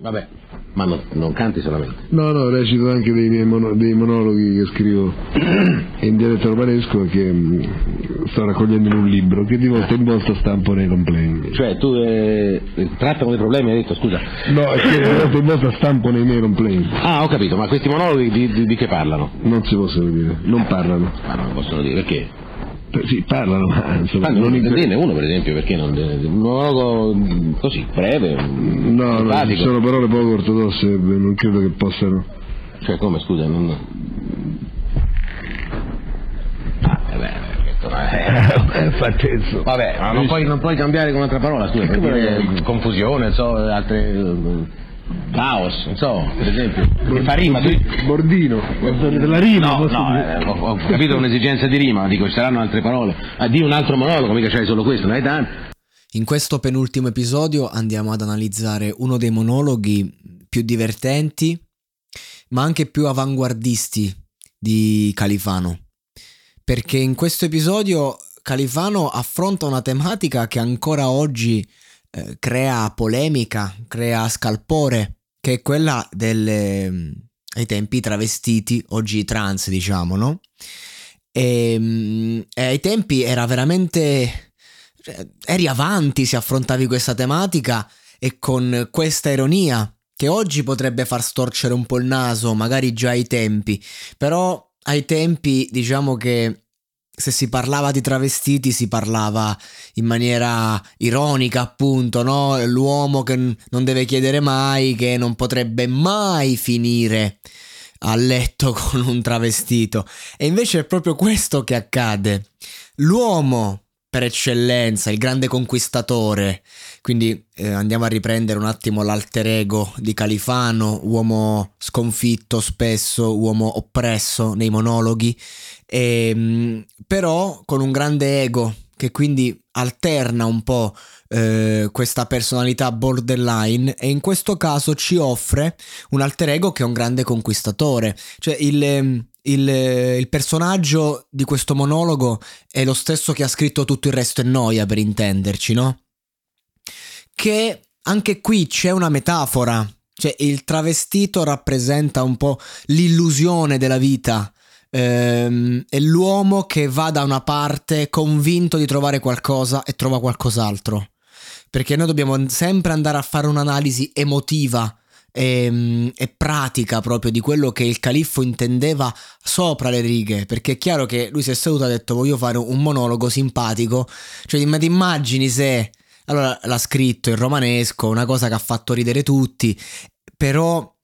Vabbè, ma non, non canti solamente. No, no, recito anche dei miei mono- dei monologhi che scrivo in dialetto romanesco che mh, sto raccogliendo in un libro che di volta in volta stampo nei complain. Cioè, tu eh, trattano dei problemi, hai detto, scusa. No, è che di volta in volta stampo nei miei complain. Ah, ho capito, ma questi monologhi di, di- di che parlano? Non si possono dire, non parlano. Ma non possono dire perché? Eh, Sì, parlano, ma insomma, Ah, non non in- dirne uno per esempio, perché non un monologo mh, così, breve, mh, No, no, sono parole poco ortodosse, eh, non credo che possano. Cioè, come, scusa, non... Ah, eh beh. Eh, fattezzo. Vabbè, ma non puoi, non puoi cambiare con un'altra parola, scusa, per dire confusione, so, altre... Caos, non so, per esempio. Che fa rima, tu... Bordino, della rima. No, no, eh, ho, ho capito un'esigenza di rima, dico, ci saranno altre parole. Ah, di un altro monologo, mica c'hai solo questo, ne hai tanti. In questo penultimo episodio andiamo ad analizzare uno dei monologhi più divertenti, ma anche più avanguardisti di Califano. Perché in questo episodio Califano affronta una tematica che ancora oggi eh, crea polemica, crea scalpore, che è quella delle mm, ai tempi travestiti, oggi trans, diciamo, no? E, mm, e ai tempi era veramente cioè, eri avanti se affrontavi questa tematica e con questa ironia che oggi potrebbe far storcere un po' il naso, magari già ai tempi, però ai tempi diciamo che se si parlava di travestiti si parlava in maniera ironica appunto, no? L'uomo che non deve chiedere mai, che non potrebbe mai finire a letto con un travestito. E invece è proprio questo che accade. L'uomo per eccellenza, il grande conquistatore. Quindi eh, andiamo a riprendere un attimo l'alter ego di Califano, uomo sconfitto spesso, uomo oppresso nei monologhi, ehm, però con un grande ego che quindi alterna un po' eh, questa personalità borderline e in questo caso ci offre un alter ego che è un grande conquistatore. Cioè il, ehm, il, il personaggio di questo monologo è lo stesso che ha scritto tutto il resto è noia per intenderci, no? Che anche qui c'è una metafora, cioè il travestito rappresenta un po' l'illusione della vita. Ehm, è l'uomo che va da una parte convinto di trovare qualcosa e trova qualcos'altro. Perché noi dobbiamo sempre andare a fare un'analisi emotiva e, e pratica proprio di quello che il califfo intendeva sopra le righe. Perché è chiaro che lui si è seduto e ha detto voglio fare un monologo simpatico. Cioè, ma ti immagini se... Allora l'ha scritto in romanesco, una cosa che ha fatto ridere tutti, però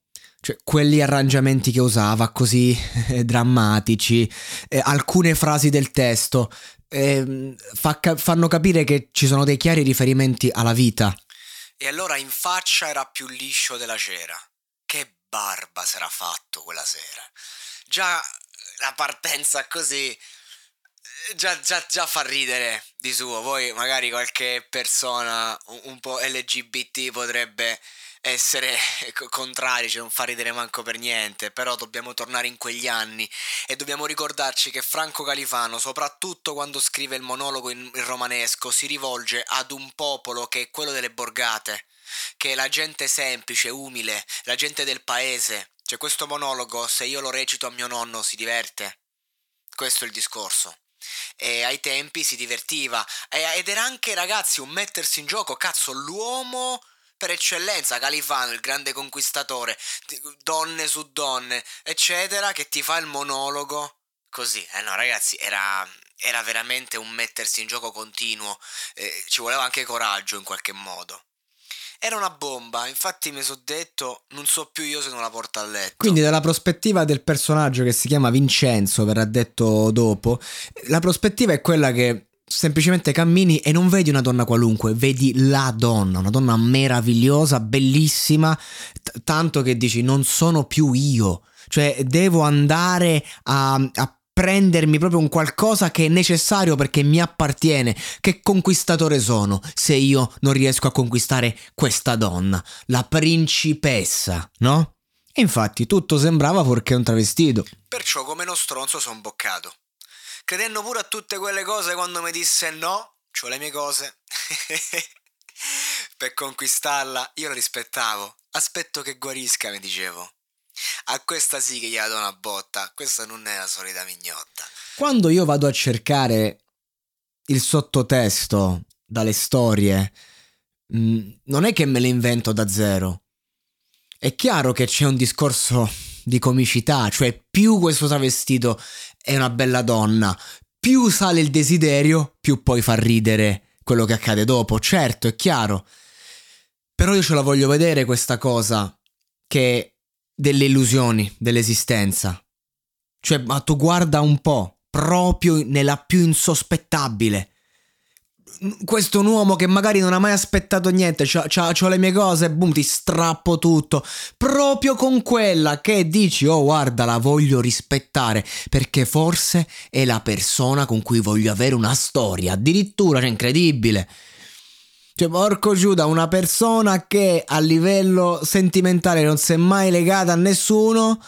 cioè, quelli arrangiamenti che usava così eh, drammatici, eh, alcune frasi del testo ehm, fa fanno capire che ci sono dei chiari riferimenti alla vita. E allora in faccia era più liscio della cera. Che barba s'era fatto quella sera. Già la partenza così eh, già, già, già fa ridere di suo. Poi magari qualche persona un, un po' LGBT potrebbe essere co- contrari, cioè non fa ridere manco per niente, però dobbiamo tornare in quegli anni e dobbiamo ricordarci che Franco Califano, soprattutto quando scrive il monologo in, in romanesco, si rivolge ad un popolo che è quello delle borgate, che è la gente semplice, umile, la gente del paese. Cioè questo monologo, se io lo recito a mio nonno, si diverte. Questo è il discorso. E ai tempi si divertiva. Ed era anche, ragazzi, un mettersi in gioco. Cazzo, l'uomo per eccellenza, Califano, il grande conquistatore, donne su donne, eccetera, che ti fa il monologo così. Eh no, ragazzi, era, era veramente un mettersi in gioco continuo, eh, ci voleva anche coraggio in qualche modo. Era una bomba, infatti mi sono detto, non so più io se non la porto a letto. Quindi dalla prospettiva del personaggio che si chiama Vincenzo, verrà detto dopo, la prospettiva è quella che semplicemente cammini e non vedi una donna qualunque, vedi la donna, una donna meravigliosa, bellissima, t- tanto che dici non sono più io, cioè devo andare a, a prendermi proprio un qualcosa che è necessario perché mi appartiene. Che conquistatore sono se io non riesco a conquistare questa donna, la principessa, no? Infatti tutto sembrava fuorché un travestito. Perciò come uno stronzo sono boccato credendo pure a tutte quelle cose quando mi disse no, ho le mie cose. per conquistarla io la rispettavo. Aspetto che guarisca, mi dicevo. A questa sì che gliela do una botta, questa non è la solita mignotta. Quando io vado a cercare il sottotesto dalle storie, mm, non è che me le invento da zero. È chiaro che c'è un discorso di comicità, cioè più questo travestito è una bella donna, più sale il desiderio, più poi fa ridere quello che accade dopo. Certo, è chiaro. Però io ce la voglio vedere questa cosa che delle illusioni dell'esistenza. Cioè, ma tu guarda un po', proprio nella più insospettabile questo un uomo che magari non ha mai aspettato niente, c'ho, c'ho, c'ho, le mie cose, boom, ti strappo tutto. Proprio con quella che dici, oh guarda, la voglio rispettare, perché forse è la persona con cui voglio avere una storia, addirittura, cioè incredibile. Cioè, porco Giuda, una persona che a livello sentimentale non si è mai legata a nessuno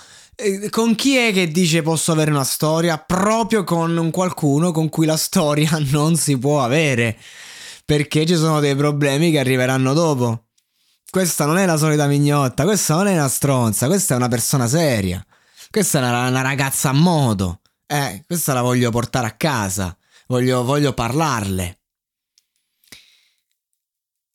con chi è che dice posso avere una storia? Proprio con qualcuno con cui la storia non si può avere. Perché ci sono dei problemi che arriveranno dopo. Questa non è la solita mignotta, questa non è una stronza, questa è una persona seria. Questa è una, una ragazza a modo. Eh, questa la voglio portare a casa. Voglio, voglio parlarle.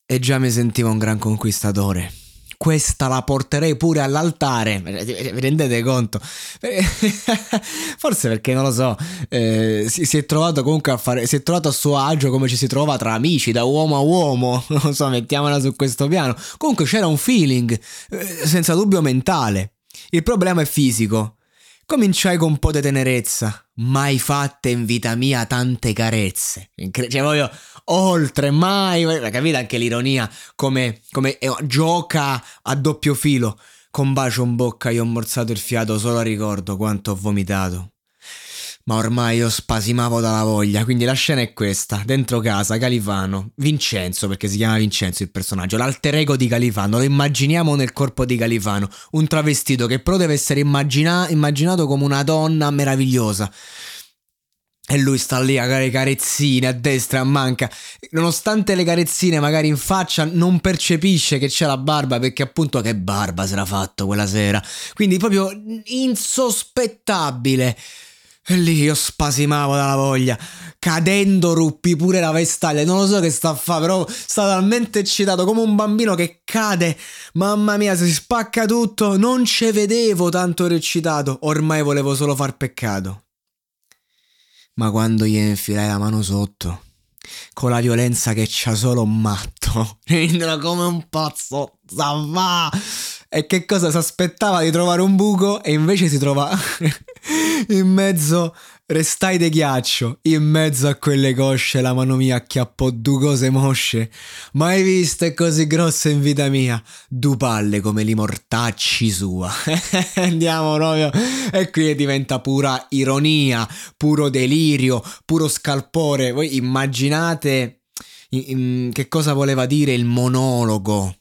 E già mi sentivo un gran conquistatore questa la porterei pure all'altare. Vi rendete conto? Forse perché non lo so, eh, si, si, è trovato comunque a fare, si è trovato a suo agio come ci si trova tra amici, da uomo a uomo, non so, mettiamola su questo piano. Comunque c'era un feeling, eh, senza dubbio mentale. Il problema è fisico. Cominciai con un po' di tenerezza. Mai fatte in vita mia tante carezze. Incre- cioè, voglio oltre, mai. Capite anche l'ironia? Come, come eh, gioca a doppio filo. Con bacio in bocca io ho morsato il fiato, solo ricordo quanto ho vomitato ma ormai io spasimavo dalla voglia, quindi la scena è questa, dentro casa, Califano, Vincenzo, perché si chiama Vincenzo il personaggio, l'alter ego di Califano, lo immaginiamo nel corpo di Califano, un travestito che però deve essere immagina- immaginato come una donna meravigliosa. E lui sta lì a fare carezzine a destra, a manca. Nonostante le carezzine magari in faccia, non percepisce che c'è la barba perché appunto che barba si era fatto quella sera. Quindi proprio insospettabile. E lì io spasimavo dalla voglia. Cadendo ruppi pure la vestaglia. Non lo so che sta a fare, però sta talmente eccitato come un bambino che cade. Mamma mia, si spacca tutto. Non ci vedevo tanto ero eccitato. Ormai volevo solo far peccato. Ma quando gli infilai la mano sotto, con la violenza che c'ha solo un matto, rendila come un pazzo. Zavà! E che cosa si aspettava di trovare un buco e invece si trova in mezzo, restai de ghiaccio, in mezzo a quelle cosce la mano mia acchiappò due cose mosce, mai viste così grosse in vita mia, due palle come li mortacci sua. Andiamo proprio, e qui diventa pura ironia, puro delirio, puro scalpore. Voi immaginate che cosa voleva dire il monologo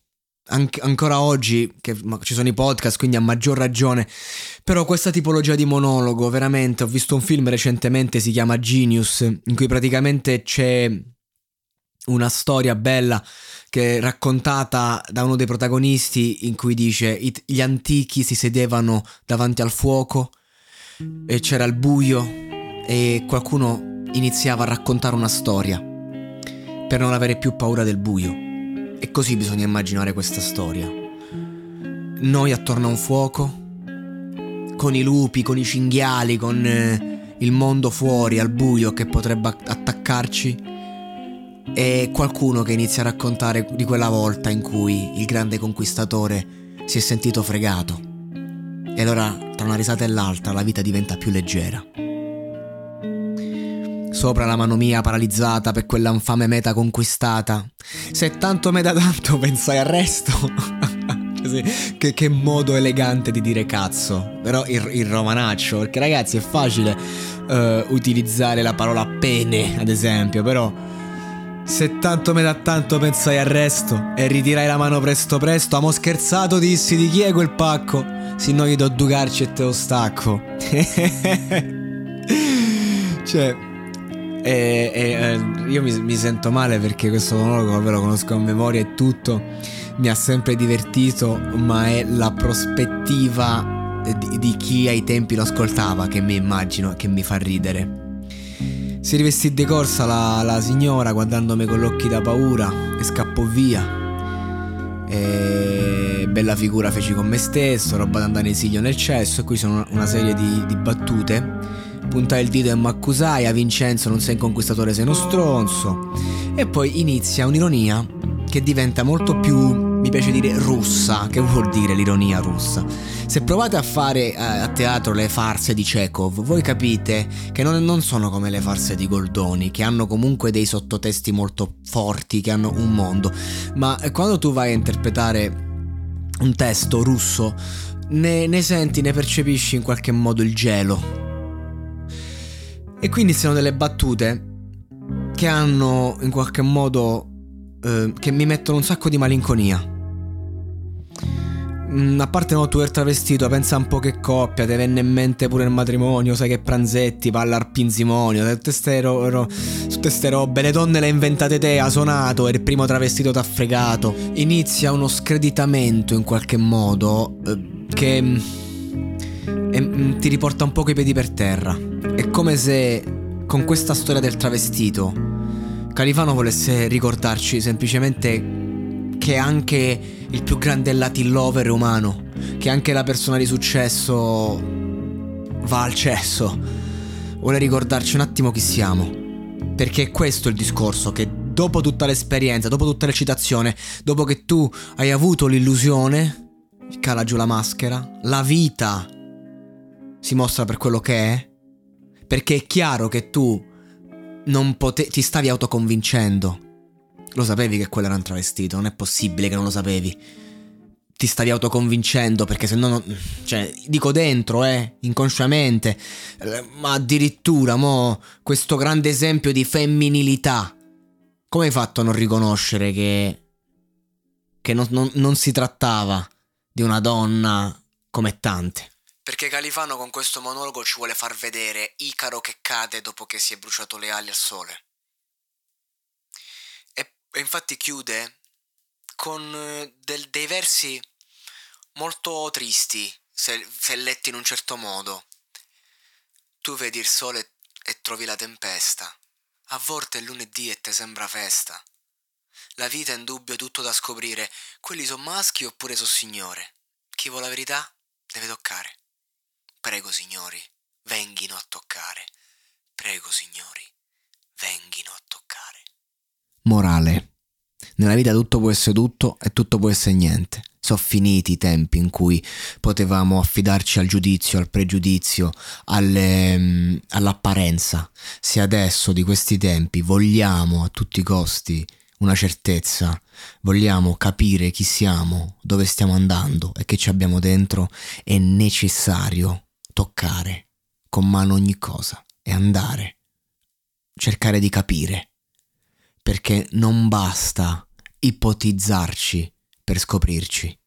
anche, ancora oggi, che ci sono i podcast, quindi a maggior ragione. Però questa tipologia di monologo, veramente, ho visto un film recentemente, si chiama Genius, in cui praticamente c'è una storia bella che è raccontata da uno dei protagonisti in cui dice gli antichi si sedevano davanti al fuoco e c'era il buio e qualcuno iniziava a raccontare una storia per non avere più paura del buio E così bisogna immaginare questa storia. Noi attorno a un fuoco, con i lupi, con i cinghiali, con eh, il mondo fuori al buio che potrebbe attaccarci e qualcuno che inizia a raccontare di quella volta in cui il grande conquistatore si è sentito fregato. E allora, tra una risata e l'altra, la vita diventa più leggera. Sopra la mano mia paralizzata per quella infame meta conquistata. Se tanto me da tanto pensai al resto. che, che, modo elegante di dire cazzo. Però il, il romanaccio, perché ragazzi è facile uh, utilizzare la parola pene, ad esempio, però se tanto me da tanto pensai al resto e ritirai la mano presto presto, amo scherzato dissi di chi è quel pacco? Se no gli do due garci e te lo stacco. cioè, e, e, e, io mi, mi, sento male perché questo monologo, vabbè, lo conosco a memoria e tutto, mi ha sempre divertito, ma è la prospettiva di, di chi ai tempi lo ascoltava che mi immagino che mi fa ridere. Si rivestì di corsa la, la signora guardandomi con gli occhi da paura e scappò via. E bella figura feci con me stesso, roba da andare in siglio nel cesso e qui sono una serie di, di battute. Puntai il dito e m'accusai, a Vincenzo non sei un conquistatore, sei uno stronzo. E poi inizia un'ironia che diventa molto più mi piace dire russa. Che vuol dire l'ironia russa? Se provate a fare eh, a teatro le farse di Chekhov, voi capite che non, non sono come le farse di Goldoni, che hanno comunque dei sottotesti molto forti, che hanno un mondo. Ma quando tu vai a interpretare un testo russo, ne, ne senti, ne percepisci in qualche modo il gelo. E quindi sono delle battute che hanno in qualche modo eh, che mi mettono un sacco di malinconia. Mm, a parte no, tu eri travestito, pensa un po' che coppia, ti venne in mente pure il matrimonio, sai che pranzetti, palla al pinzimonio, tutte ste, ro- ro- tutte ste robe, le donne le inventate te, ha suonato, eri il primo travestito t'ha fregato. Inizia uno screditamento in qualche modo eh, che mm, eh, ti riporta un po' i piedi per terra. È come se con questa storia del travestito Califano volesse ricordarci semplicemente che anche il più grande Latin lover umano, che anche la persona di successo va al cesso. Vuole ricordarci un attimo chi siamo. Perché è questo il discorso, che dopo tutta l'esperienza, dopo tutta l'eccitazione, dopo che tu hai avuto l'illusione, cala giù la maschera, la vita si mostra per quello che è, perché è chiaro che tu non pote- ti stavi autoconvincendo. Lo sapevi che quello era un travestito, non è possibile che non lo sapevi. Ti stavi autoconvincendo perché se no, non, cioè, dico dentro, eh, inconsciamente, ma addirittura, mo, questo grande esempio di femminilità. Come hai fatto a non riconoscere che, che non, non, non si trattava di una donna come tante? Perché Califano con questo monologo ci vuole far vedere Icaro che cade dopo che si è bruciato le ali al sole. E, e infatti chiude con eh, del, dei versi molto tristi, se, se letti in un certo modo. Tu vedi il sole e trovi la tempesta. A volte è lunedì e te sembra festa. La vita è in dubbio tutto da scoprire. Quelli sono maschi oppure sono signore? Chi vuole la verità deve toccare. Prego, signori, venghino a toccare. Prego, signori, venghino a toccare. Morale. Nella vita tutto può essere tutto e tutto può essere niente. Sono finiti i tempi in cui potevamo affidarci al giudizio, al pregiudizio, alle, mm, all'apparenza. Se adesso di questi tempi vogliamo a tutti i costi una certezza, vogliamo capire chi siamo, dove stiamo andando e che ci abbiamo dentro, è necessario toccare con mano ogni cosa e andare, cercare di capire, perché non basta ipotizzarci per scoprirci.